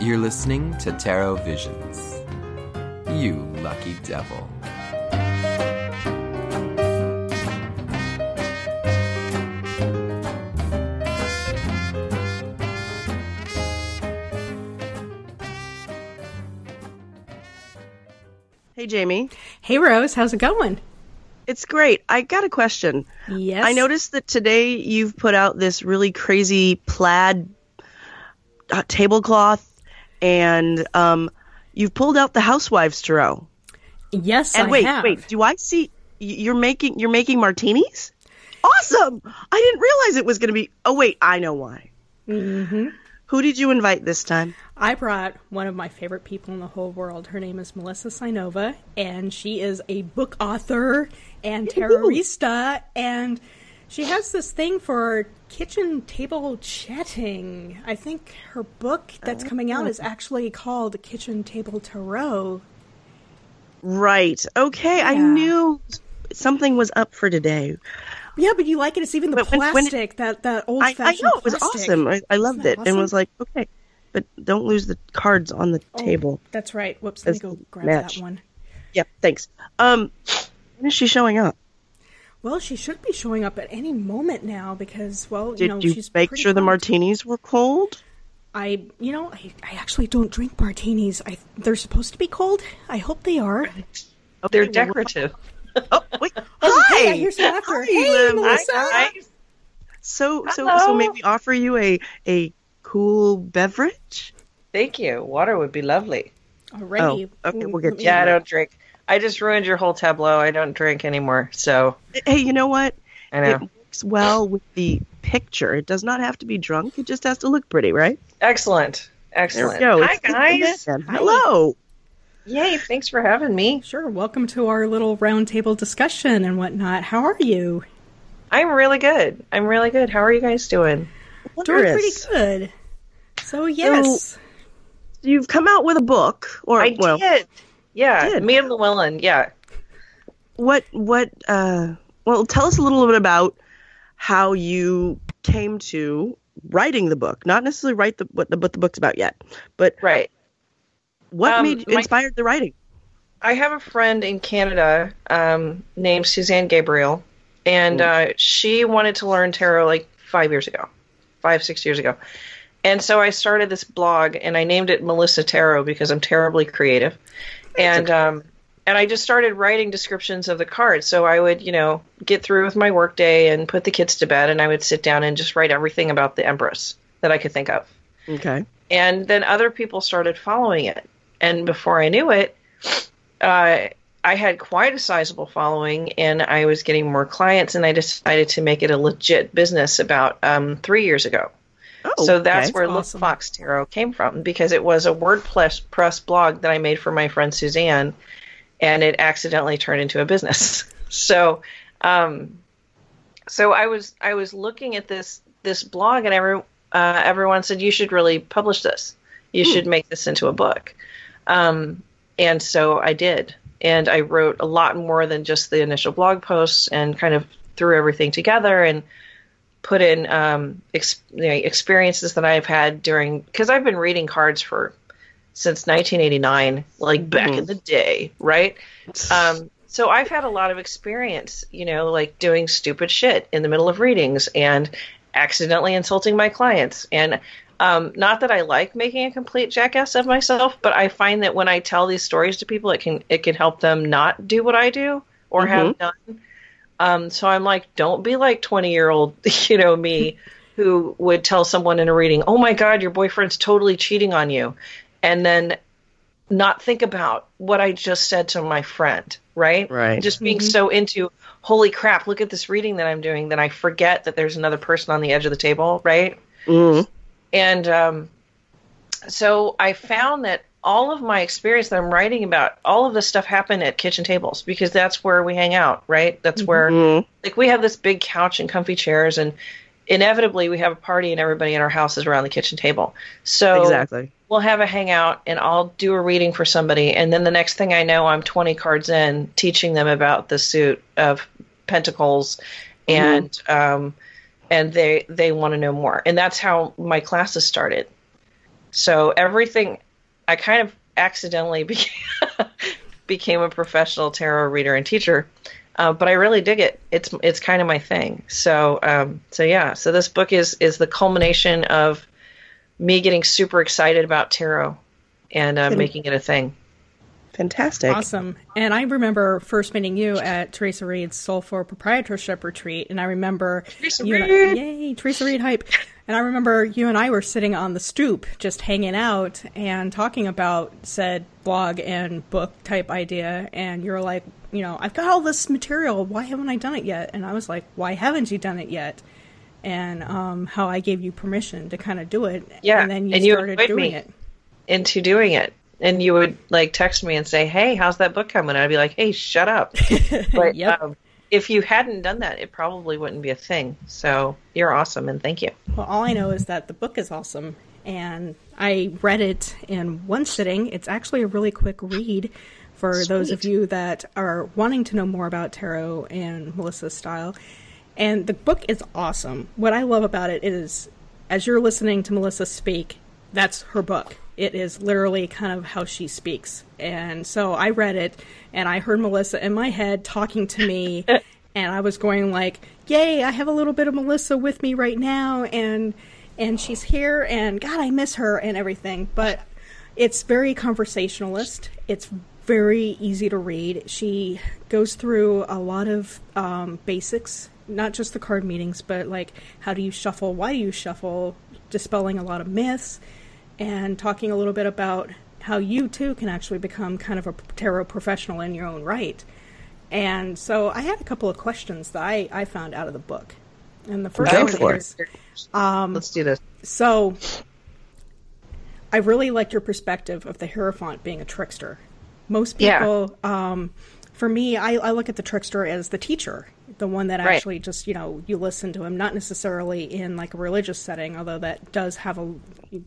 You're listening to Tarot Visions. You lucky devil. Hey, Jamie. Hey, Rose, how's it going? It's great. I got a question. Yes. I noticed that today you've put out this really crazy plaid uh, tablecloth, and um, you've pulled out the Housewives Tarot. Yes, And I wait, have. wait. Do I see you're making you're making martinis? Awesome! I didn't realize it was going to be. Oh wait, I know why. hmm Who did you invite this time? I brought one of my favorite people in the whole world. Her name is Melissa Cynova, and she is a book author and tarotista, and she has this thing for kitchen table chatting. I think her book that's coming out is actually called Kitchen Table Tarot. Right. Okay, I knew something was up for today. Yeah, but you like it. It's even the But when- when it- plastic, that, that old I, I know it was plastic. awesome. I, I loved it that and was like, okay, but don't lose the cards on the table. That's right. Whoops, let me go grab match. that one. Yeah, thanks. Um, when is she showing up? Well, she should be showing up at any moment now because, well, Did you know, you she's make pretty sure the martinis were cold? I, you know, I, I actually don't drink martinis. I they're supposed to be cold. I hope they are. Oh, they're decorative. Oh, wait. Oh, Hi. hey, I hear some laughter. Hi, Hey, Melissa. Hi, So, so, so, Hello. may we offer you a a cool beverage? Thank you. Water would be lovely. Alrighty. Oh, okay, we'll get mm, Let me- Yeah, I don't drink. I just ruined your whole tableau. I don't drink anymore. So Hey, you know what? I know. It works well with the picture. It does not have to be drunk. It just has to look pretty, right? Excellent. There Excellent. we go. Hi It's guys. man. Hello. Yay, thanks for having me. Sure. Welcome to our little roundtable discussion and whatnot. How are you? I'm really good. I'm really good. How are you guys doing? Doing pretty good. So yes, You've come out with a book, or I well, did. Yeah, me and Llewellyn. Yeah. what what uh well tell us a little bit about how you came to writing the book not necessarily write the what the, what the book's about yet but Right. what Um, made my- inspired the writing I have a friend in Canada um, named Suzanne Gabriel, and uh, she wanted to learn tarot like five years ago, five six years ago, and so I started this blog and I named it Melissa Tarot because I'm terribly creative, and um, and I just started writing descriptions of the cards. So I would you know get through with my workday and put the kids to bed, and I would sit down and just write everything about the Empress that I could think of. Okay. And then other people started following it. And before i knew it uh, i had quite a sizable following and i was getting more clients and i decided to make it a legit business about um, three years ago oh so that's okay. where awesome. Little Fox Tarot came from because it was a WordPress press blog that I made for my friend Suzanne, and it accidentally turned into a business. so, um, so I was I was looking at this this blog, and every uh, everyone said you should really publish this. You should make this into a book. Um, and so I did, and I wrote a lot more than just the initial blog posts, and kind of threw everything together and put in um, ex- you know, experiences that I've had during because I've been reading cards for since 1989, like back in the day, right? Um, so I've had a lot of experience, you know, like doing stupid shit in the middle of readings and accidentally insulting my clients. And um, not that I like making a complete jackass of myself, but I find that when I tell these stories to people, it can it can help them not do what I do or have done. Um, so I'm like, don't be like 20 year old, you know, me who would tell someone in a reading, oh my God, your boyfriend's totally cheating on you. And then not think about what I just said to my friend, right? Right. Just being so into, holy crap, look at this reading that I'm doing, that I forget that there's another person on the edge of the table, right? Mm. And um, so I found that all of my experience that I'm writing about, all of this stuff happened at kitchen tables because that's where we hang out, right? That's where, Mhm. like, we have this big couch and comfy chairs, and inevitably we have a party, and everybody in our house is around the kitchen table. So exactly we'll have a hangout, and I'll do a reading for somebody, and then the next thing I know, I'm 20 cards in teaching them about the suit of Pentacles, and um, and they they want to know more, and that's how my classes started. So everything, I kind of accidentally became, became a professional tarot reader and teacher. Uh, but I really dig it. It's it's kind of my thing. So um, so yeah. So this book is is the culmination of me getting super excited about tarot and uh, making it a thing. Fantastic. Awesome. And I remember first meeting you at Theresa Reed's Soulful Proprietorship Retreat, and I remember Theresa you and I- Reed! yay, Theresa Reed hype. And I remember you and I were sitting on the stoop, just hanging out and talking about said blog and book type idea. And you were like, you know, I've got all this material. Why haven't I done it yet? And I was like, why haven't you done it yet? And um, how I gave you permission to kind of do it. Yeah, And then you and you started annoyed doing it. into doing it. And you would like text me and say, "Hey, how's that book coming?" And I'd be like, "Hey, shut up." But Yep. um, if you hadn't done that, it probably wouldn't be a thing. So you're awesome, and thank you. Well, all I know is that the book is awesome, and I read it in one sitting. It's actually a really quick read for those of you that are wanting to know more about tarot and Melissa's style. And the book is awesome. What I love about it is, as you're listening to Melissa speak, that's her book. It is literally kind of how she speaks. And so I read it, and I heard Melissa in my head talking to me, and I was going like, "Yay! I have a little bit of Melissa with me right now, and and she's here, and God, I miss her and everything." But it's very conversationalist. It's very easy to read. She goes through a lot of um, basics, not just the card meetings, but like how do you shuffle, why do you shuffle, dispelling a lot of myths, and talking a little bit about how you too can actually become kind of a tarot professional in your own right. And so I had a couple of questions that I, I found out of the book. And the first Go one for it. is um, Let's do this. so I really liked your perspective of the Hierophant being a trickster. Most Yeah. people, um, for me, I, I look at the trickster as the teacher, the one that Right. actually just you know you listen to him, not necessarily in like a religious setting, although that does have a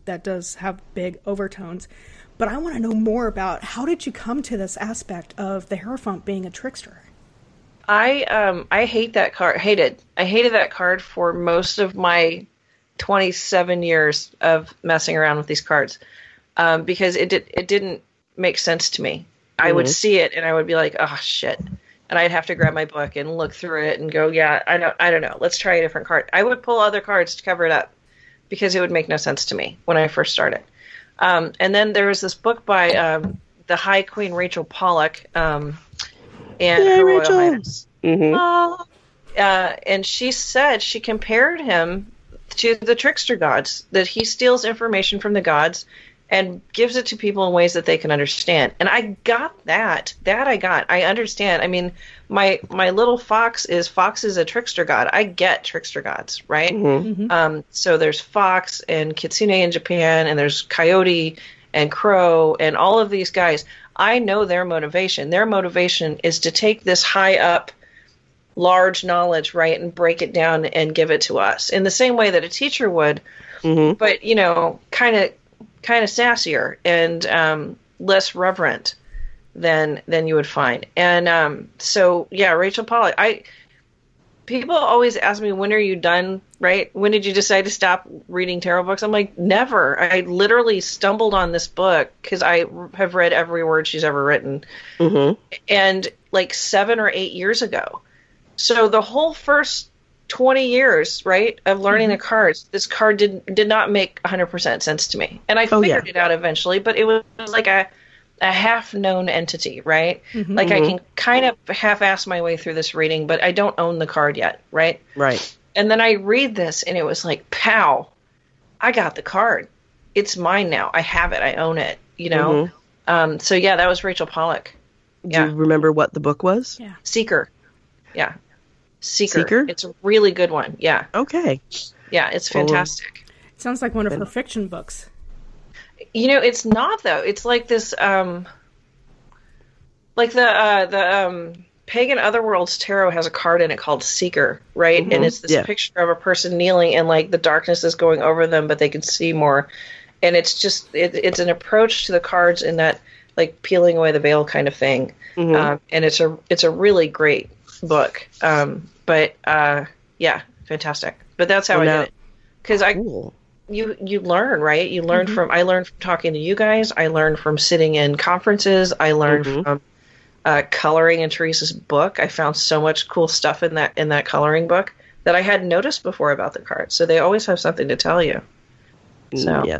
that does have big overtones. But I want to know more about how did you come to this aspect of the Hierophant being a trickster? I um I hate that card. Hated. I hated that card for most of my 27 years of messing around with these cards um, because it did it didn't make sense to me. I would see it and I would be like, oh shit, and I'd have to grab my book and look through it and go, yeah, I don't I don't know. Let's try a different card. I would pull other cards to cover it up because it would make no sense to me when I first started. Um, and then there was this book by um, the High Queen Rachel Pollack um, and Yay, Her Royal Rachel. Highness. hmm Oh. Uh, and she said she compared him to the trickster gods, that he steals information from the gods and gives it to people in ways that they can understand. And I got that. That I got. I understand. I mean, my my little fox is fox is a trickster god. I get trickster gods, right? Um, so there's fox and kitsune in Japan, and there's coyote and crow and all of these guys. I know their motivation. Their motivation is to take this high up large knowledge, right, and break it down and give it to us in the same way that a teacher would, Mhm. but you know, kind of, kind of sassier and um, less reverent than than you would find. And um, so, yeah, Rachel Pollack. I people always ask me when are you done right when did you decide to stop reading tarot books i'm like never i literally stumbled on this book because i have read every word she's ever written hmm and like seven or eight years ago. So the whole first 20 years, right, of learning mm-hmm. the cards, this card did did not make 100% sense to me. And I Oh, figured yeah. it out eventually, but it was like a a half known entity, right? Mm-hmm. Like I mm-hmm. can kind of half ass my way through this reading, but I don't own the card yet, right? Right. And then I read this and it was like, pow, I got the card. It's mine now. I have it. I own it, you know? Um, so yeah, that was Rachel Pollack. Do Yeah. you remember what the book was? Yeah. Seeker. Yeah. Seeker. Seeker? It's a really good one. Yeah. Okay. Yeah, it's Well, fantastic. It sounds like one of her fiction books. You know, it's not though. It's like this um like the uh the um Pagan Otherworlds Tarot has a card in it called Seeker, right? And it's this Yeah. picture of a person kneeling and like the darkness is going over them, but they can see more. And it's just it, it's an approach to the cards in that like peeling away the veil kind of thing. Um, and it's a it's a really great book. Um, but uh, yeah, fantastic. But that's how Well, I now- did it because I Cool. you you learn right you learn from i learned from talking to you guys i learned from sitting in conferences i learned Mhm. from uh, coloring in theresa's book i found so much cool stuff in that in that coloring book that i hadn't noticed before about the cards so they always have something to tell you So. yeah.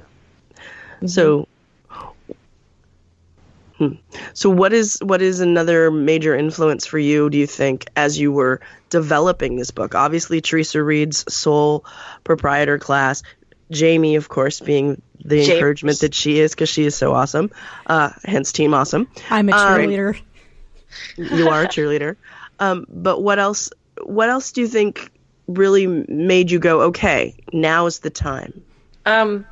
So, hmm. so what is what is another major influence for you? Do you think as you were developing this book? Obviously, Theresa Reed's sole proprietor class. Jamie, of course, being the Jamie. encouragement that she is because she is so awesome. Uh, hence, Team Awesome. I'm a Um, cheerleader. You are a cheerleader. Um, but what else? What else do you think really made you go, okay, now is the time? um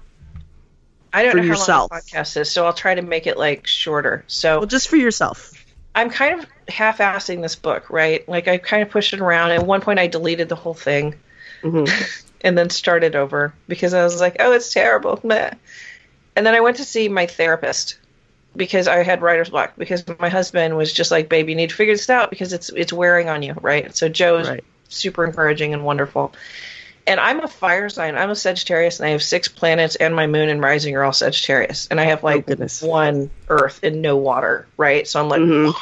i don't For know yourself. how long the podcast is so i'll try to make it like shorter so Well, just for yourself. I'm kind of half-assing this book, right? Like I kind of pushed it around. At one point, I deleted the whole thing Mhm. and then started over because I was like, "Oh, it's terrible." Meh. And then I went to see my therapist because I had writer's block because my husband was just like, "Babe, you need to figure this out because it's it's wearing on you, right?" So Joe's Right. super encouraging and wonderful. And I'm a fire sign. I'm a Sagittarius, and I have six planets, and my moon and rising are all Sagittarius, and I have like goodness. one Earth and no water, right? So I'm like, Mhm.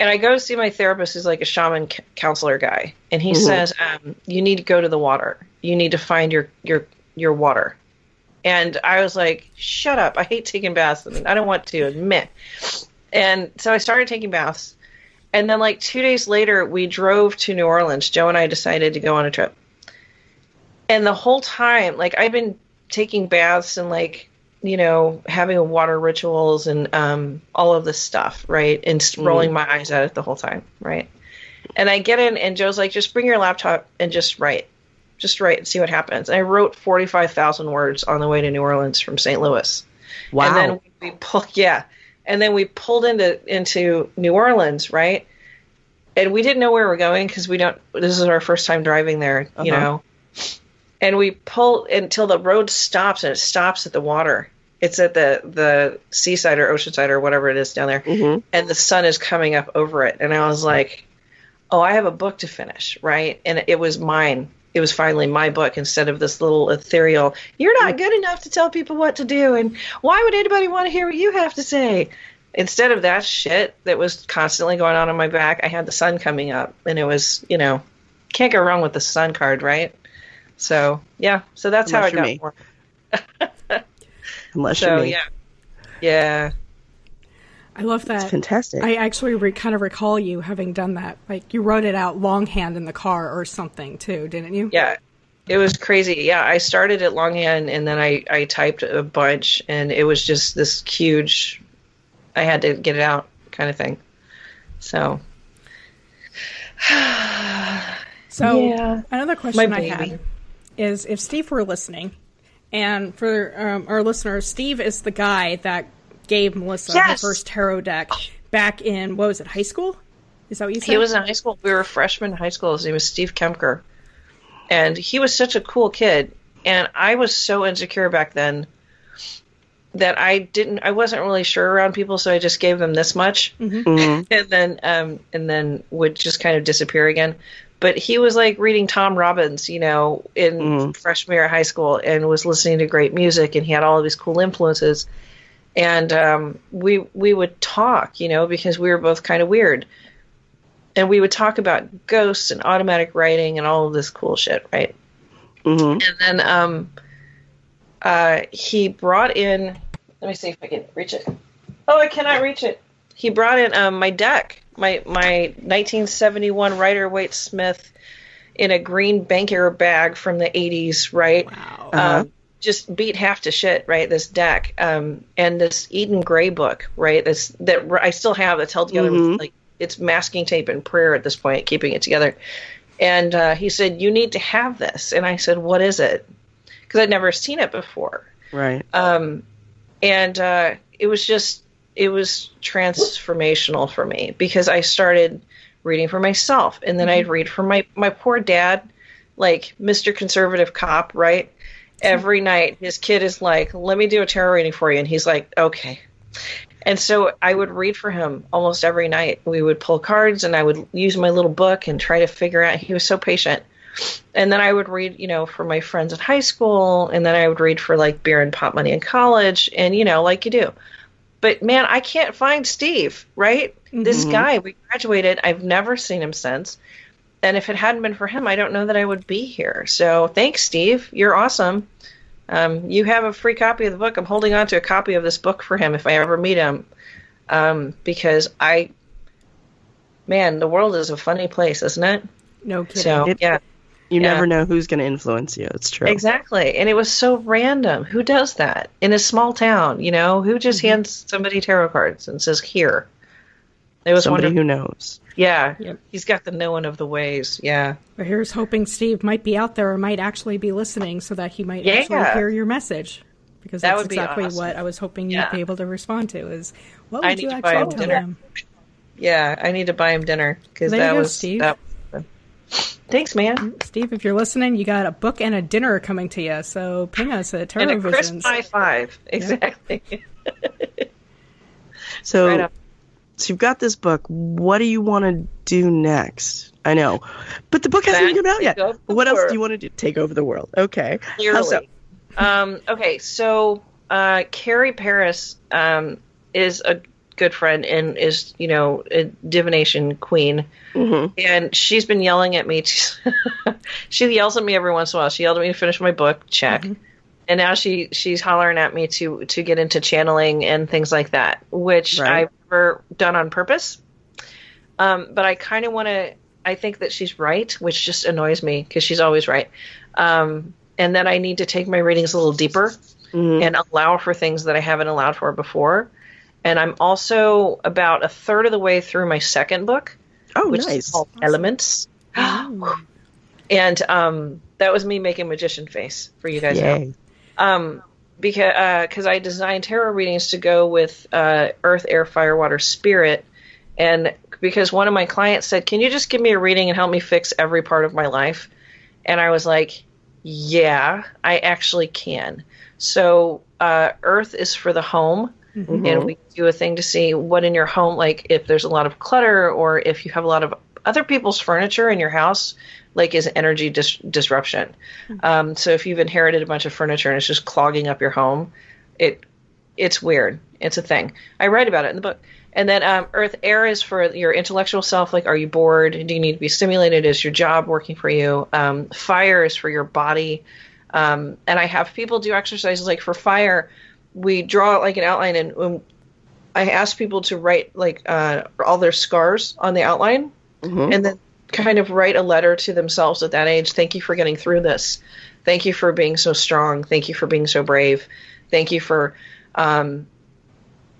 and I go to see my therapist, who's like a shaman c- counselor guy, and he Mhm. says, um, "You need to go to the water. You need to find your your your water." And I was like, "Shut up! I hate taking baths. and I don't want to admit." And so I started taking baths, and then like two days later, we drove to New Orleans. Joe and I decided to go on a trip, and the whole time, like I've been taking baths and like you know having water rituals and um, all of this stuff, right? And s- rolling my eyes at it the whole time, right? And I get in, and Joe's like, "Just bring your laptop and just write, just write and see what happens." And I wrote forty five thousand words on the way to New Orleans from St. Louis. Wow. And then we pull, yeah, and then we pulled into into New Orleans, right? And we didn't know where we're going because we don't. This is our first time driving there, you Uh-huh. know. And we pull until the road stops, and it stops at the water. It's at the the seaside or oceanside or whatever it is down there, Mhm. and the sun is coming up over it. And I was like, "Oh, I have a book to finish, right?" And it was mine. It was finally my book instead of this little ethereal. You're not good enough to tell people what to do, and why would anybody want to hear what you have to say? Instead of that shit that was constantly going on on my back, I had the sun coming up, and it was, you know, can't go wrong with the sun card, right? So yeah, so that's how Unless I you're got me. more. Unless So you're me. yeah, yeah. I love that. It's fantastic. I actually re- kind of recall you having done that. Like you wrote it out longhand in the car or something too, didn't you? Yeah, it was crazy. Yeah, I started at longhand and then I, I typed a bunch and it was just this huge, I had to get it out kind of thing. So, So Yeah. another question My I baby. had is if Steve were listening, and for um, our listeners, Steve is the guy that gave Melissa her first tarot deck back in what was it, high school? Is that what you said? he was in high school. We were freshmen in high school. His name was Steve Kemker. And he was such a cool kid. And I was so insecure back then that I didn't, I wasn't really sure around people. So I just gave them this much. Mhm. and then um, and then would just kind of disappear again. But he was like reading Tom Robbins, you know, in Mhm. freshman year of high school, and was listening to great music, and he had all of these cool influences. And um, we we would talk, you know, because we were both kind of weird, and we would talk about ghosts and automatic writing and all of this cool shit, right? Mhm. And then um, uh, he brought in. Let me see if I can reach it. Oh, I cannot reach it. He brought in um, my deck, my my 1971 Rider Waite Smith in a green banker bag from the 80s, right? Wow. Uh-huh. Just beat half to shit, right? This deck, um, and this Eden Gray book, right? This that I still have that's held together Mhm. with like it's masking tape and prayer at this point, keeping it together. And uh, he said, "You need to have this." And I said, "What is it?" Because I'd never seen it before. Right. Um, and uh, it was just it was transformational for me because I started reading for myself, and then I'd read for my my poor dad, like Mr. Conservative Cop, right? Every night, his kid is like, "Let me do a tarot reading for you," and he's like, "Okay." And so I would read for him almost every night. We would pull cards, and I would use my little book and try to figure out. He was so patient. And then I would read, you know, for my friends in high school, and then I would read for like beer and pot money in college, and you know, like you do. But man, I can't find Steve, right? This mm-hmm. guy, we graduated. I've never seen him since. And if it hadn't been for him, I don't know that I would be here. So thanks, Steve. You're awesome. Um, you have a free copy of the book. I'm holding on to a copy of this book for him if I ever meet him. Um, because I, man, the world is a funny place, isn't it? No kidding. So, It- yeah. You Yeah. never know who's going to influence you. It's true. Exactly. And it was so random. Who does that in a small town? You know, who just Mm-hmm. hands somebody tarot cards and says, here? It was Somebody wonderful. who knows. Yeah. Yep. He's got the knowing of the ways. Yeah. But here's hoping Steve might be out there or might actually be listening so that he might Yeah. actually hear your message. Because That that's would be exactly awesome. what I was hoping you'd Yeah. be able to respond to is what I would you need to buy actually him tell dinner. him? Yeah. I need to buy him dinner because There you that go, was. Steve. That, Thanks, man. Mm, Steve, if you're listening, you got a book and a dinner coming to you. So ping us at And Tarot a crisp Visions. high five. Exactly. So, Right up. So you've got this book. What do you want to do next? I know, but the book hasn't even come out yet. take over the What else do you want to do? Take over the world. Okay. Clearly. so? um, okay, so uh, Carrie Paris um, is a good friend and is, you know, a divination queen. Mhm. And she's been yelling at me. She yells at me every once in a while. She yelled at me to finish my book. Check. And now she she's hollering at me to to get into channeling and things like that, which Right. I've never done on purpose. Um, but I kind of want to. I think that she's right, which just annoys me because she's always right. Um, and then I need to take my readings a little deeper Mhm. and allow for things that I haven't allowed for before. And I'm also about a third of the way through my second book, Oh, which is nice. called Elements. and um, that was me making magician face for you guys. now Yay. Um, because because I designed tarot readings to go with uh, Earth, Air, Fire, Water, Spirit, and because one of my clients said, "Can you just give me a reading and help me fix every part of my life?" And I was like, "Yeah, I actually can." So uh, Earth is for the home, and we do a thing to see what in your home, like if there's a lot of clutter or if you have a lot of other people's furniture in your house, like is energy dis- disruption. Um, so if you've inherited a bunch of furniture and it's just clogging up your home, it it's weird. It's a thing. I write about it in the book. And then um, Earth Air is for your intellectual self. Like, are you bored? Do you need to be stimulated? Is your job working for you? Um, fire is for your body. Um, and I have people do exercises like for fire, we draw like an outline, and um, I ask people to write like uh, all their scars on the outline, Mhm. and then kind of write a letter to themselves at that age. Thank you for getting through this. Thank you for being so strong. Thank you for being so brave. Thank you for um,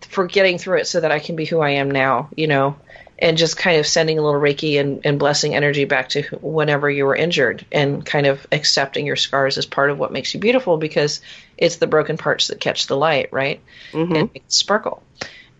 for getting through it so that I can be who I am now. You know, and just kind of sending a little Reiki and, and blessing energy back to whenever you were injured, and kind of accepting your scars as part of what makes you beautiful because it's the broken parts that catch the light, right? Mhm. And sparkle.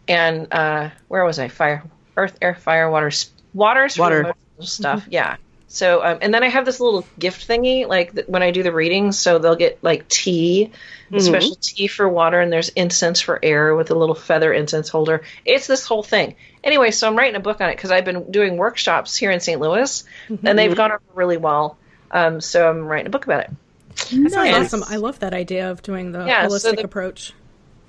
And uh, where was I? Fire, earth, air, fire, water. s- Water's for Water. the emotional stuff. Yeah. So, um, and then I have this little gift thingy, like th- when I do the readings. So they'll get like tea, a special tea for water, and there's incense for air with a little feather incense holder. It's this whole thing. Anyway, so I'm writing a book on it because I've been doing workshops here in St. Louis, and they've gone over really well. Um, so I'm writing a book about it. That sounds Nice. awesome. I love that idea of doing the Yeah, so holistic the- approach.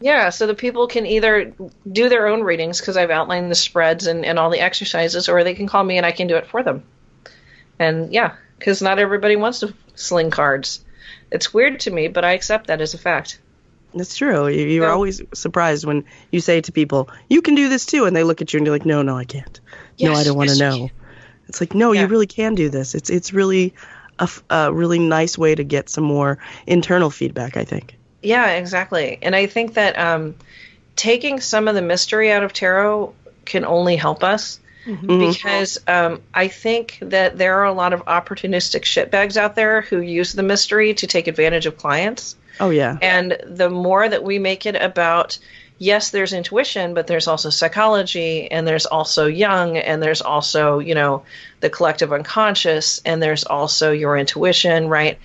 Yeah, so the people can either do their own readings because I've outlined the spreads and, and all the exercises, or they can call me and I can do it for them. And yeah, because not everybody wants to sling cards. It's weird to me, but I accept that as a fact. That's true. You, you're So- always surprised when you say to people, "You can do this too," and they look at you and you're like, "No, no, I can't. no, I don't want to yes, know." It's like, no, Yeah. you really can do this. It's it's really a really nice way to get some more internal feedback. I think. Yeah, exactly. And I think that um, taking some of the mystery out of tarot can only help us because um, I think that there are a lot of opportunistic shitbags out there who use the mystery to take advantage of clients. Oh yeah. And the more that we make it about, yes, there's intuition, but there's also psychology, and there's also Jung, and there's also, you know, the collective unconscious, and there's also your intuition, right?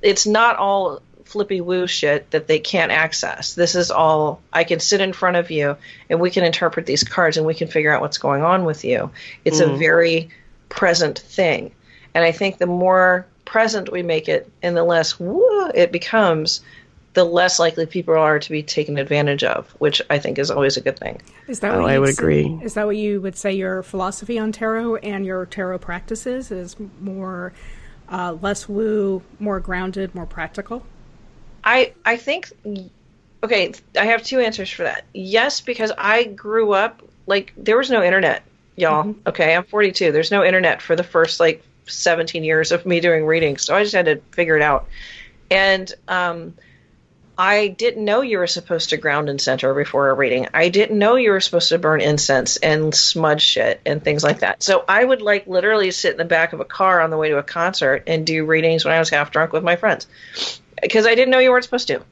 It's not all flippy woo shit that they can't access. This is all I can sit in front of you and we can interpret these cards and we can figure out what's going on with you. It's a very present thing. And I think the more present we make it and the less woo it becomes, the less likely people are to be taken advantage of, which I think is always a good thing. Is that Oh, what I you'd would say- agree. Is that what you would say your philosophy on tarot and your tarot practices is more uh, less woo, more grounded, more practical? I I think okay, I have two answers for that. Yes, because I grew up like there was no internet, y'all. Okay, I'm 42. There's no internet for the first like 17 years of me doing readings, so I just had to figure it out. And um, I didn't know you were supposed to ground and center before a reading. I didn't know you were supposed to burn incense and smudge shit and things like that. So I would like literally sit in the back of a car on the way to a concert and do readings when I was half drunk with my friends because I didn't know you weren't supposed to.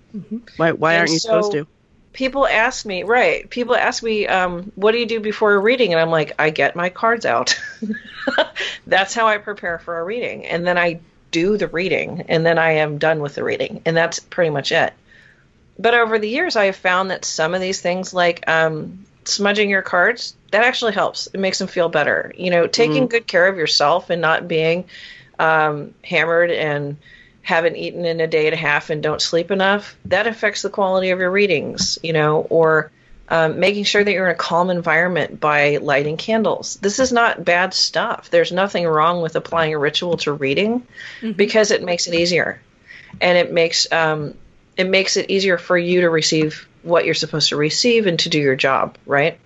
Why, why And aren't you so- supposed to? People ask me, right? People ask me, um, "What do you do before a reading?" And I'm like, "I get my cards out. that's how I prepare for a reading, and then I do the reading, and then I am done with the reading, and that's pretty much it." But over the years, I have found that some of these things, like um, smudging your cards, that actually helps. It makes them feel better. You know, taking good care of yourself and not being um, hammered and haven't eaten in a day and a half and don't sleep enough, that affects the quality of your readings, you know, or um, making sure that you're in a calm environment by lighting candles. This is not bad stuff. There's nothing wrong with applying a ritual to reading because it makes it easier. And it makes um, it makes it easier for you to receive what you're supposed to receive and to do your job, right?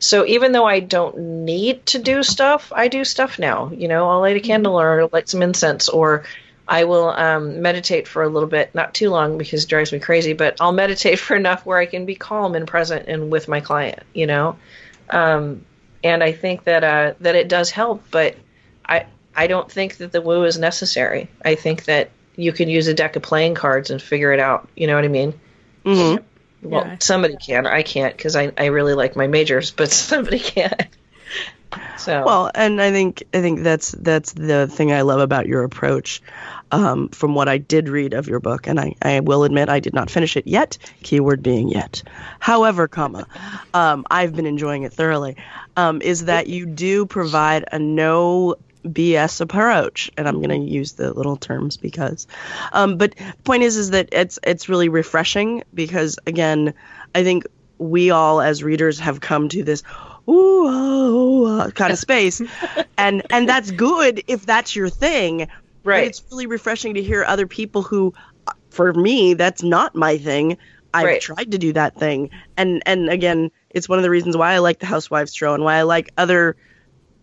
So even though I don't need to do stuff, I do stuff now. You know, I'll light a candle or light some incense or I will um, meditate for a little bit, not too long because it drives me crazy, but I'll meditate for enough where I can be calm and present and with my client, you know. Um, and I think that uh, that it does help, but I I don't think that the woo is necessary. I think that you can use a deck of playing cards and figure it out. You know what I mean? hmm Well, Yeah. somebody can. I can't because I I really like my majors, but somebody can. So Well, and I think I think that's that's the thing I love about your approach. Um, from what I did read of your book, and I, I will admit I did not finish it yet. Keyword being yet. However, comma, um, I've been enjoying it thoroughly. Um, is that you do provide a no BS approach, and I'm going to use the little terms because. Um, but point is, is that it's it's really refreshing because again, I think we all as readers have come to this ooh, oh, uh, kind of space, and and that's good if that's your thing. But Right. it's really refreshing to hear other people who, uh, for me, that's not my thing. I've Right. tried to do that thing, and and again, it's one of the reasons why I like the Housewives Tarot and why I like other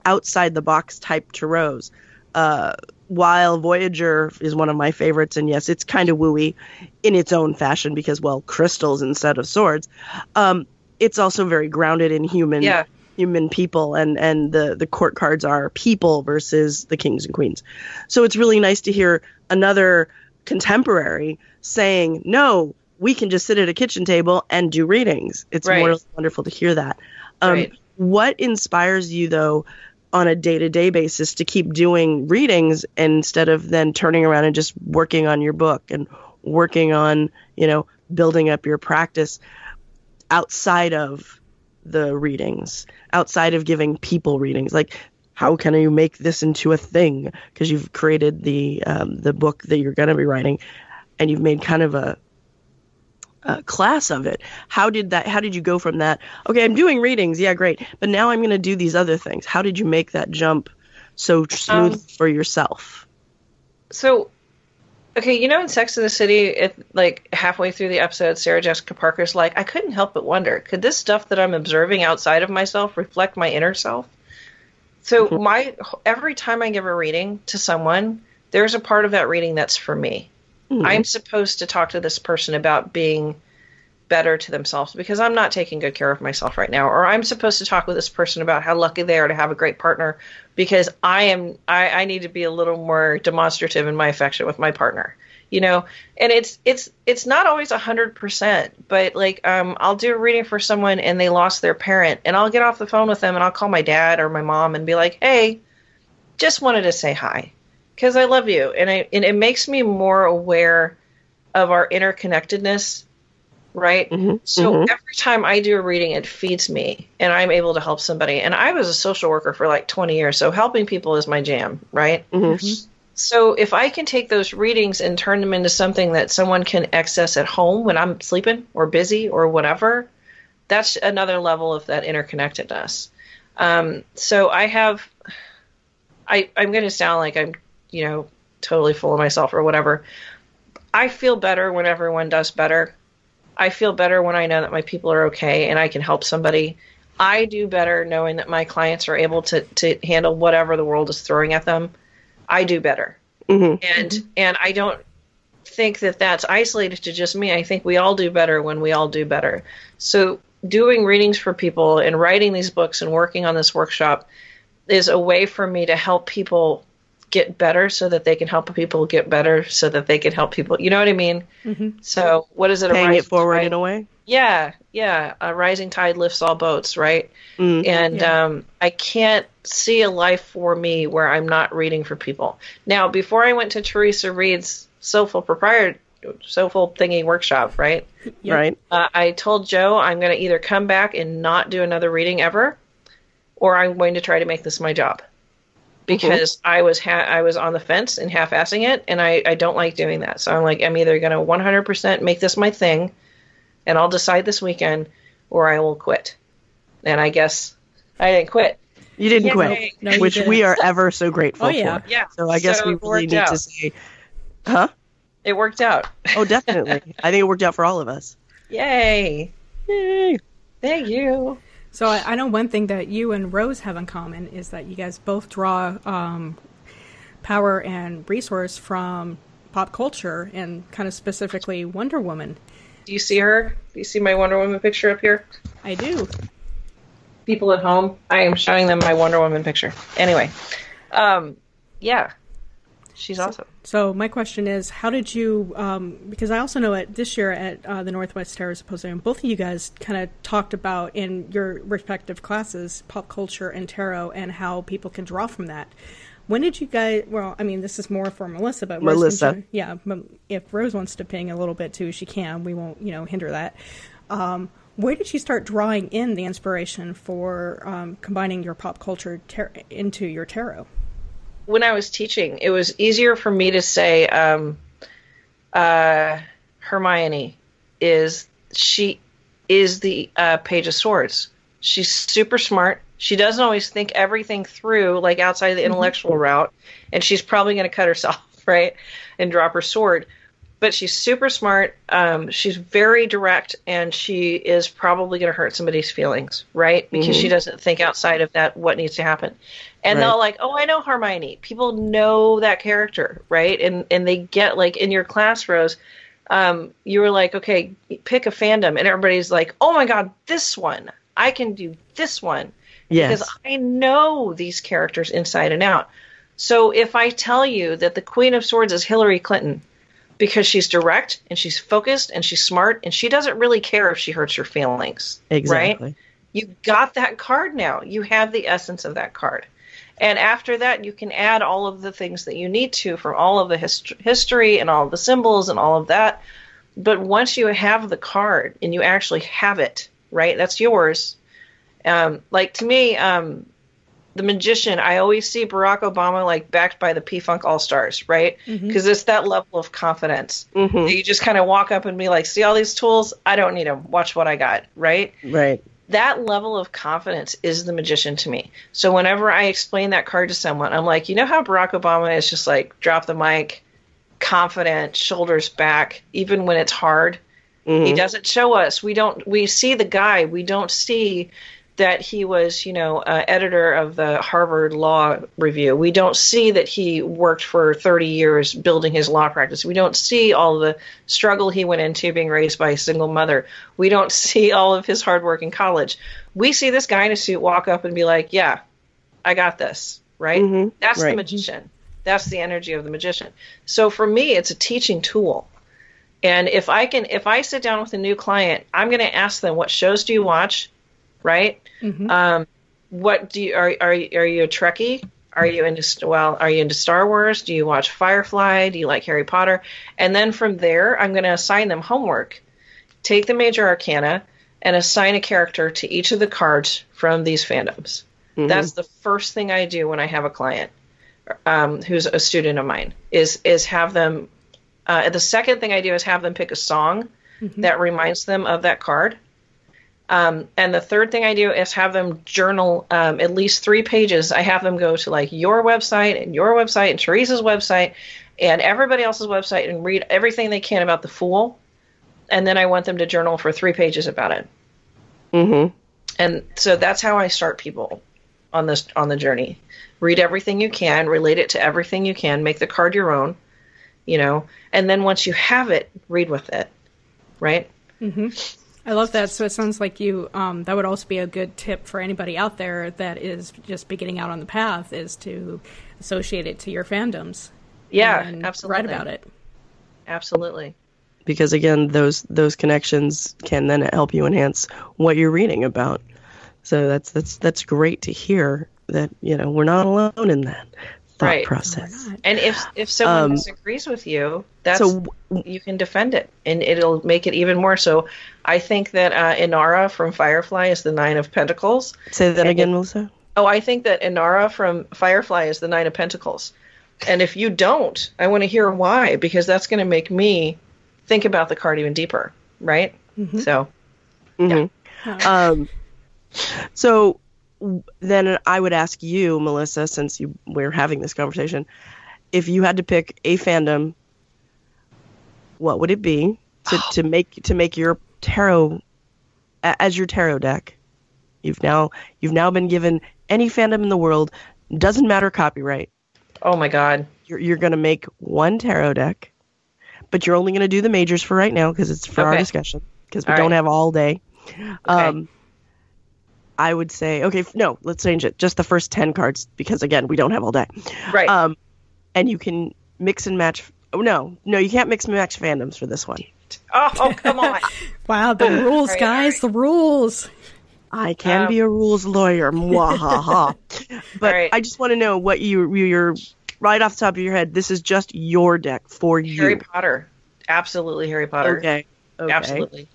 outside the box type tarots. Uh, while Voyager is one of my favorites, and yes, it's kind of wooey in its own fashion because, well, crystals instead of swords. Um, it's also very grounded in human Yeah. human people, and and the the court cards are people versus the kings and queens. So it's really nice to hear another contemporary saying, "No, we can just sit at a kitchen table and do readings." It's Right. more wonderful to hear that. Um, Right. What inspires you though? on a day-to-day basis to keep doing readings instead of then turning around and just working on your book and working on you know building up your practice outside of the readings outside of giving people readings like how can you make this into a thing because you've created the um, the book that you're going to be writing and you've made kind of a uh, class of it. How did that? How did you go from that? Okay, I'm doing readings. Yeah, great. But now I'm going to do these other things. How did you make that jump so smooth Um, for yourself? So, okay, you know, in Sex in the City, it like halfway through the episode, Sarah Jessica Parker's like, I couldn't help but wonder, could this stuff that I'm observing outside of myself reflect my inner self? So, mm-hmm. my every time I give a reading to someone, there's a part of that reading that's for me. Hmm. I'm supposed to talk to this person about being better to themselves because I'm not taking good care of myself right now. Or I'm supposed to talk with this person about how lucky they are to have a great partner because I am I, I need to be a little more demonstrative in my affection with my partner. You know, and it's it's it's not always a hundred percent, but like um I'll do a reading for someone and they lost their parent and I'll get off the phone with them and I'll call my dad or my mom and be like, Hey, just wanted to say hi because I love you, and I and it makes me more aware of our interconnectedness, right? Mhm, So mhm. every time I do a reading, it feeds me, and I'm able to help somebody. And I was a social worker for like 20 years, so helping people is my jam, right? Mhm. So if I can take those readings and turn them into something that someone can access at home when I'm sleeping or busy or whatever, that's another level of that interconnectedness. Um, so I have, I, I'm going to sound like I'm, you know, totally full of myself or whatever. I feel better when everyone does better. I feel better when I know that my people are okay and I can help somebody. I do better knowing that my clients are able to, to handle whatever the world is throwing at them. I do better. Mm-hmm. And and I don't think that that's isolated to just me. I think we all do better when we all do better. So doing readings for people and writing these books and working on this workshop is a way for me to help people get better so that they can help people get better so that they can help people. You know what I mean? Mm-hmm. So what is it? a Paying it forward tide? in a way. Yeah, yeah. A rising tide lifts all boats, right? Mm. And Yeah. um, I can't see a life for me where I'm not reading for people. Now, before I went to Theresa Reed's Soulful Proprietor, Soulful Thingy workshop, right? Yep. Right. Uh, I told Joe I'm going to either come back and not do another reading ever, or I'm going to try to make this my job. Because I was ha- I was on the fence and half-assing it, and I, I don't like doing that. So I'm like I'm either going to 100% make this my thing, and I'll decide this weekend, or I will quit. And I guess I didn't quit. You didn't Yay. quit, No, you which we didn't. are ever so grateful Oh, yeah. for. Yeah. So I guess So we really worked need out. to say, huh? It worked out. Oh, definitely. I think it worked out for all of us. Yay! Yay. Thank you. So I, I know one thing that you and Rose have in common is that you guys both draw um, power and resource from pop culture and kind of specifically Wonder Woman. Do you see her? Do you see my Wonder Woman picture up here? I do. people at home, I am showing them my Wonder Woman picture. Anyway, um, yeah, she's awesome. So my question is, how did you? Um, because I also know at this year at uh, the Northwest Tarot Symposium, both of you guys kind of talked about in your respective classes pop culture and tarot and how people can draw from that. When did you guys? Well, I mean, this is more for Melissa, but Melissa. ju- yeah. If Rose wants to ping a little bit too, she can. We won't, you know, hinder that. Um, where did you start drawing in the inspiration for um, combining your pop culture tar- into your tarot? When I was teaching, it was easier for me to say um, uh, Hermione is she is the uh, Page of Swords. She's super smart. She doesn't always think everything through, like outside the intellectual route, and she's probably going to cut herself, right, and drop her sword. But she's super smart. Um, she's very direct, and she is probably going to hurt somebody's feelings, right? Because she doesn't think outside of that what needs to happen. And Right. they'll like, oh, I know Hermione. People know that character, right? And and they get like in your class, Rose, um, you were like, okay, pick a fandom, and everybody's like, oh my god, this one. I can do this one Yes. because I know these characters inside and out. So if I tell you that the Queen of Swords is Hillary Clinton because she's direct and she's focused and she's smart and she doesn't really care if she hurts your feelings, exactly. right? You got that card now. You have the essence of that card. And after that, you can add all of the things that you need to from all of the hist- history and all of the symbols and all of that. But once you have the card and you actually have it, right? That's yours. Um, like to me, um, the magician, I always see Barack Obama like backed by the P Funk All Stars, right? Because it's that level of confidence. hmm that You just kind of walk up and be like, "See all these tools? I don't need them. Watch what I got." Right? Right. That level of confidence is the magician to me. So whenever I explain that card to someone, I'm like, you know how Barack Obama is just like drop the mic, confident, shoulders back, even when it's hard. He Mhm. doesn't show us. We don't. We see the guy. We don't see that he was, you know, uh, editor of the Harvard Law Review. We don't see that he worked for 30 years building his law practice. We don't see all the struggle he went into being raised by a single mother. We don't see all of his hard work in college. We see this guy in a suit walk up and be like, "Yeah, I got this." Right? Mhm. That's the magician. That's the energy of the magician. So for me, it's a teaching tool. And if I can, if I sit down with a new client, I'm going to ask them, "What shows do you watch?" Right? Um, what do you are are you- are you a Trekkie? Are you into well? Are you into Star Wars? Do you watch Firefly? Do you like Harry Potter? And then from there, I'm going to assign them homework. Take the major arcana and assign a character to each of the cards from these fandoms. Mm-hmm. That's the first thing I do when I have a client. um, who's a student of mine is is have them. Uh, the second thing I do is have them pick a song that reminds them of that card. Um, and the third thing I do is have them journal um, at least three pages. I have them go to like your website and your website and Theresa's website and everybody else's website and read everything they can about the fool. And then I want them to journal for three pages about it. Mm-hmm. And so that's how I start people on this on the journey. Read everything you can, relate it to everything you can, make the card your own, you know, and then once you have it, read with it. Right? I love that. So it sounds like you. Um, that would also be a good tip for anybody out there that is just beginning out on the path is to associate it to your fandoms. Yeah, and absolutely. Write about it. Absolutely. Because again, those those connections can then help you enhance what you're reading about. So that's that's that's great to hear that you know we're not alone in that thought Right. process. Not. And if if someone Um, disagrees with you, that's So you can defend it, and it'll make it even more. So, I think that uh, Inara from Firefly is the Nine of Pentacles. say that again, it- Melissa. Oh, I think that Inara from Firefly is the Nine of Pentacles. And if you don't, I want to hear why, because that's going to make me think about the card even deeper, right? So, hmm Um, so w- then I would ask you, Melissa, since you we're having this conversation, if you had to pick a fandom, what would it be to, to make to make your tarot as your tarot deck? You've now you've now been given any fandom in the world, doesn't matter copyright. oh my God. You're you're gonna make one tarot deck, but you're only gonna do the majors for right now because it's for our discussion because we All don't right. have all day. Okay. Um, I would say okay, no, let's change it. Just the first ten cards because again, we don't have all day. right. Um, and you can mix and match. Oh no, no, you can't mix and match fandoms for this one. oh, oh, come on. Wow, the rules, Right, guys, the rules. I can Um, be a rules lawyer, mwahaha. but Right. I just want to know what you you- you're right off the top of your head. This is just your deck for you. Harry Potter. Absolutely Harry Potter. Okay. Okay. Absolutely.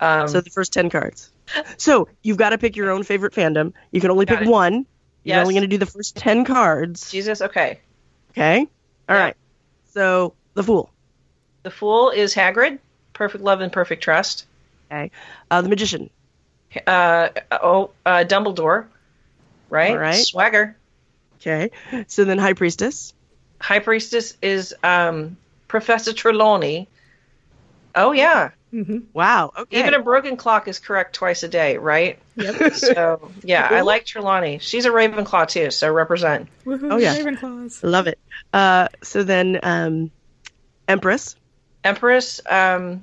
Um, So the first 10 cards. So you've got to pick your own favorite fandom. You can only Got pick it. one. You're only going to do the first 10 cards. Jesus, okay. Okay? All Yeah. right. So the Fool. The Fool is Hagrid, Perfect Love and Perfect Trust. Okay. Uh, the Magician. Uh, oh, uh, Dumbledore, right? All right. Swagger. Okay. So then High Priestess. High Priestess is um, Professor Trelawney. Oh, yeah. Wow. Okay. Even a broken clock is correct twice a day, right? Yep. So, yeah, I like Trelawney. She's a Ravenclaw, too, so represent. Woohoo, Oh, yeah. Ravenclaws. Love it. Uh, so then um, Empress. Empress, um,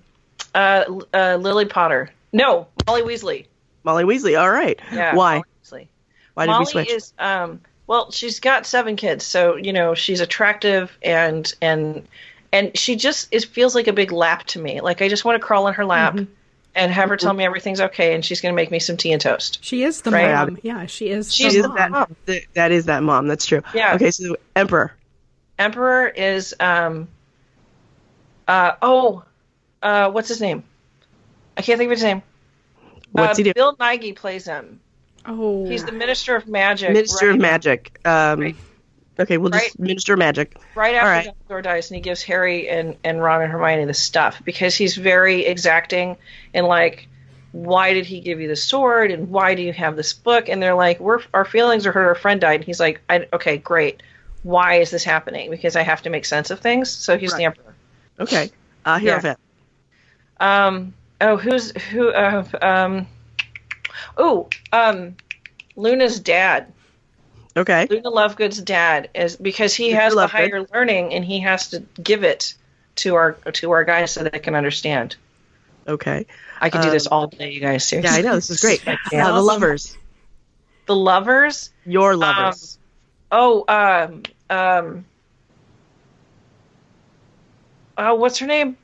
uh, uh, Lily Potter. No, Molly Weasley. Molly Weasley. All right. Yeah. Why? Molly Why did Molly we switch? is um well, she's got seven kids, so you know she's attractive and and and she just it feels like a big lap to me. Like I just want to crawl in her lap Mm-hmm. and have her tell me everything's okay, and she's going to make me some tea and toast. She is the Right. mom. Yeah, she is. She's the Is mom. that, mom. that is that mom. That's true. Yeah. Okay. So Emperor. Emperor is um uh oh uh what's his name? I can't think of his name. What's uh, he do? Bill Nighy plays him. Oh, He's the Minister of Magic. Minister right, of Magic. Um, Right. Okay, we'll just Minister Magic. right after right. Dumbledore dies, and he gives Harry and, and Ron and Hermione the stuff because he's very exacting and like, why did he give you the sword and why do you have this book? And they're like, we're our feelings are hurt. Our friend died. And he's like, I, okay, great. Why is this happening? Because I have to make sense of things. So he's the emperor. Okay. Uh, Hierophant. Um. Oh, who's who? Uh, um. Oh. Um. Luna's dad. Okay. Luna Lovegood's dad is because he Luna has the higher learning and he has to give it to our to our guys so they can understand. Okay. I could do this Um, all day, you guys. Seriously. Yeah, I know this is great. Uh, the lovers. The lovers. Your lovers. Oh, um, um. Oh, what's her name?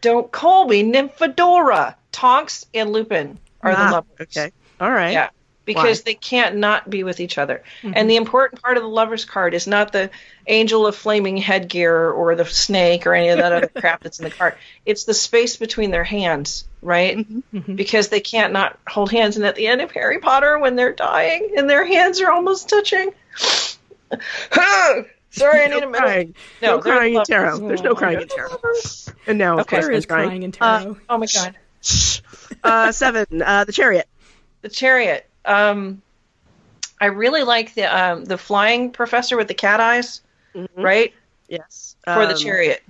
Don't call me Nymphadora, Tonks, and Lupin are Ah, the lovers. Okay. All right. Yeah. Because they can't not be with each other. And the important part of the lover's card is not the angel of flaming headgear or the snake or any of that other crap that's in the card. It's the space between their hands, right? Because they can't not hold hands. And at the end of Harry Potter, when they're dying and their hands are almost touching, Sorry, I need a minute. crying. No, No, crying in tarot. There's no crying in tarot. And now, of Okay. course, There is crying. crying in Uh, tarot. oh my god, Uh, seven. Uh, the chariot. the chariot. Um, I really like the um, the flying professor with the cat eyes, Mhm. right? Yes. For the Um, chariot.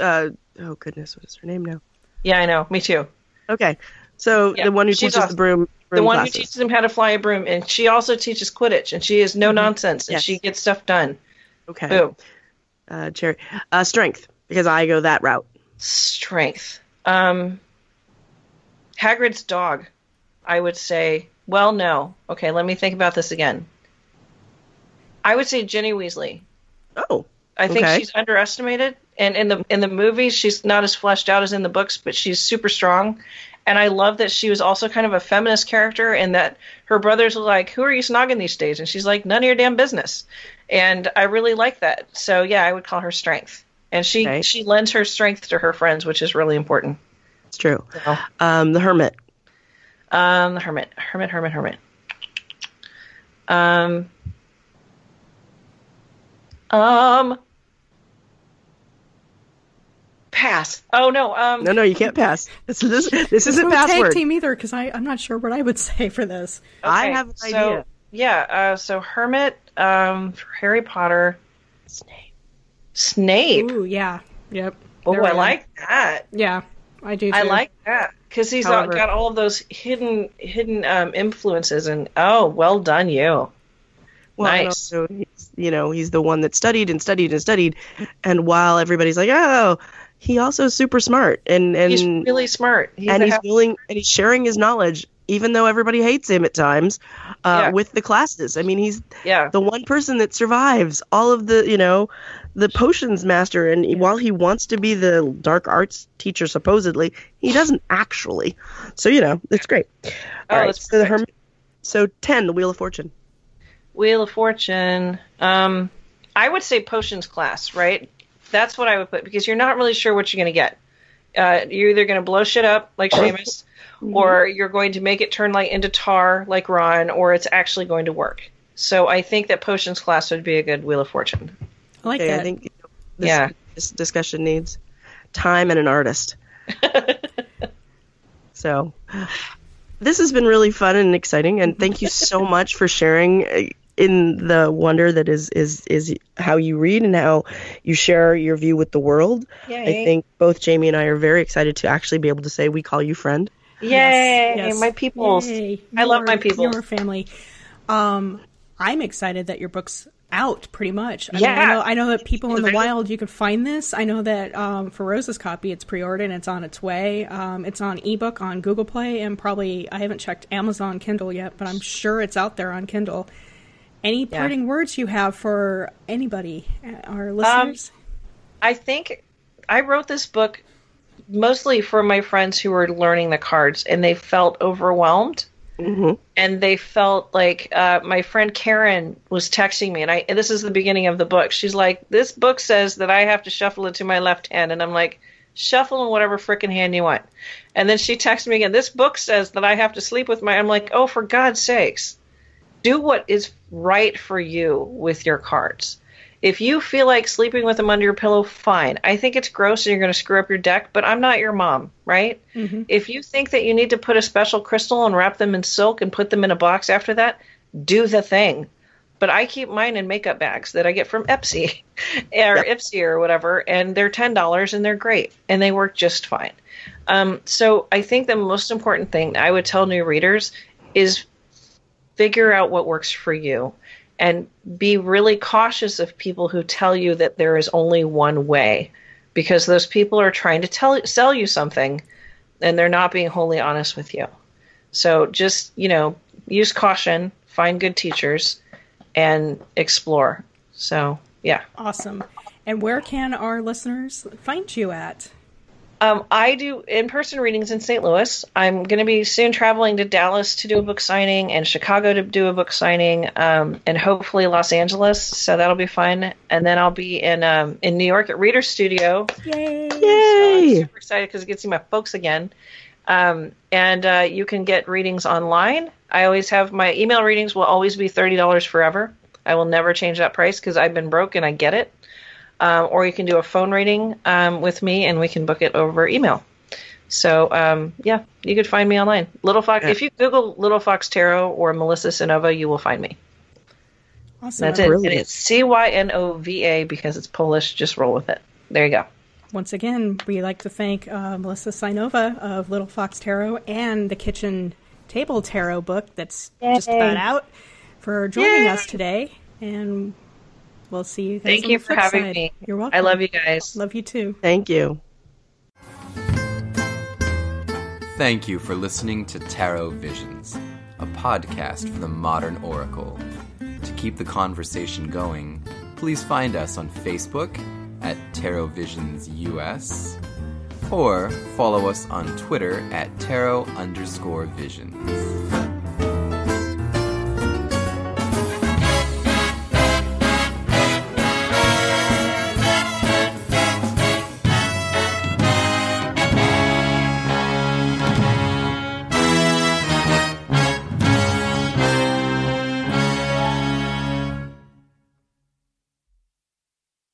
Uh, oh goodness, what is her name now? Yeah, I know. Me too. Okay, so Yeah, the one who teaches awesome. the broom. the one classes. who teaches him how to fly a broom, and she also teaches Quidditch, and she is no nonsense, and Yes. she gets stuff done. Okay. Boom. Uh, chariot. Uh, strength because I go that route. Strength. Um, Hagrid's dog. I would say. Well, no. Okay, let me think about this again. I would say Ginny Weasley. Oh, I think Okay. she's underestimated, and in the in the movies, she's not as fleshed out as in the books, but she's super strong. And I love that she was also kind of a feminist character, and that her brothers were like, "Who are you snogging these days?" And she's like, "None of your damn business." And I really like that. So yeah, I would call her strength, and she Okay. she lends her strength to her friends, which is really important. it's true. So, Um, the hermit. Um, the hermit, hermit, hermit, hermit. Um, um, pass. Oh no. Um, No, no, you can't pass. This is this, this isn't Don't tag password. team either because I I'm not sure what I would say for this. I have an so, idea. Yeah, uh, so Hermit, um, for Harry Potter, Snape. Snape. Ooh, yeah, yep. Oh, I are. like that. Yeah, I do. Too. I like that because he's However- got all of those hidden hidden um, influences, and oh, well done, you. Well, Nice. also, he's, you know, he's the one that studied and studied and studied, and while everybody's like, oh, he also is super smart, and and He's really smart. He's and he's half- willing and he's sharing his knowledge, even though everybody hates him at times, uh, Yeah. with the classes. I mean, he's yeah, the one person that survives all of the, you know, the potions master. And while he wants to be the dark arts teacher, supposedly, he doesn't actually. So you know, it's great. Oh, All right, so the hermit. So ten, the Wheel of Fortune. Wheel of Fortune. Um, I would say potions class, right? That's what I would put because you're not really sure what you're going to get. Uh, you're either going to blow shit up like Seamus, or you're going to make it turn light into tar like Ron, or it's actually going to work. So I think that potions class would be a good Wheel of Fortune. I like Okay, that. I think this, Yeah. this discussion needs time and an artist. so this has been really fun and exciting, and thank you so much for sharing uh, in the wonder that is is is how you read and how you share your view with the world. I think both Jamie and I are very excited to actually be able to say we call you friend. Yay, Yes. my people. I love my people. peoples. Your family. Um, I'm excited that your book's out. Pretty much. I Yeah. Mean, I, know, I know that people in the wild you can find this. I know that um, for Rose's copy, it's pre-ordered and it's on its way. Um, it's on ebook on Google Play and probably I haven't checked Amazon Kindle yet, but I'm sure it's out there on Kindle. Any parting words you have for anybody, uh, our listeners? I think I wrote this book mostly for my friends who were learning the cards and they felt overwhelmed. Mm-hmm. And they felt like uh, my friend Karen was texting me, and I. And this is the beginning of the book. She's like, "This book says that I have to shuffle it to my left hand," and I'm like, "Shuffle in whatever frickin' hand you want." And then she texted me again. This book says that I have to sleep with my. I'm like, "Oh, for God's sakes, do what is right for you with your cards." If you feel like sleeping with them under your pillow, fine. I think it's gross and you're going to screw up your deck, but I'm not your mom, right? If you think that you need to put a special crystal and wrap them in silk and put them in a box after that, do the thing. But I keep mine in makeup bags that I get from Epsy or Ipsy or whatever, and they're ten dollars and they're great and they work just fine. Um, so I think the most important thing I would tell new readers is figure out what works for you and be really cautious of people who tell you that there is only one way because those people are trying to tell sell you something and they're not being wholly honest with you. So just, you know, use caution, find good teachers and explore. So, yeah. Awesome. And where can our listeners find you at? Um, I do in-person readings in St. Louis. I'm going to be soon traveling to Dallas to do a book signing and Chicago to do a book signing, um, and hopefully Los Angeles. So that'll be fun. And then I'll be in um, in New York at Reader Studio. Yay! So I'm Yay! super excited because I get to see my folks again. Um, and uh, you can get readings online. I always have my email readings will always be thirty dollars forever. I will never change that price because I've been broke and I get it. Um, or you can do a phone reading um, with me and we can book it over email. So um, yeah, you could find me online. Little Fox. Yeah. If you Google Little Fox Tarot or Melissa Cynova, you will find me. Awesome. That's it. And it's C Y N O V A because it's Polish. Just roll with it. There you go. Once again, we like to thank uh, Melissa Cynova of Little Fox Tarot and the Kitchen Table Tarot book that's just about out for joining Yay. us today. And we'll see you guys. Thank you for having side. me. You're welcome. I love you guys. Love you too. Thank you. Thank you for listening to Tarot Visions, a podcast for the modern oracle. To keep the conversation going, please find us on Facebook at Tarot Visions US or follow us on Twitter at Tarot underscore Visions.